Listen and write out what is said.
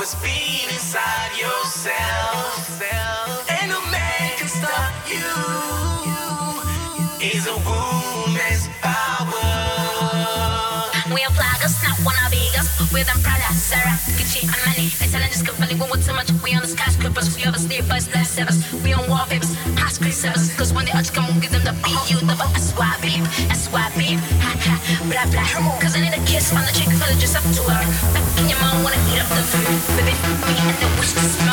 always been inside yourself. Ain't no man can stop you. Is a woman's them Prada, Sarah, Gucci, and. They telling us company we want too much. We on the skyscrapers, we have a sleep by last severs. We on wallpapers, high screen severs. Cause when the urge come, we give them the beat. You the that's why beep, that's why beep. Ha ha, blah blah. Cause I need a kiss from the chick, fella just up to her. Back in your mom wanna eat up the food. Baby, me and the wish to last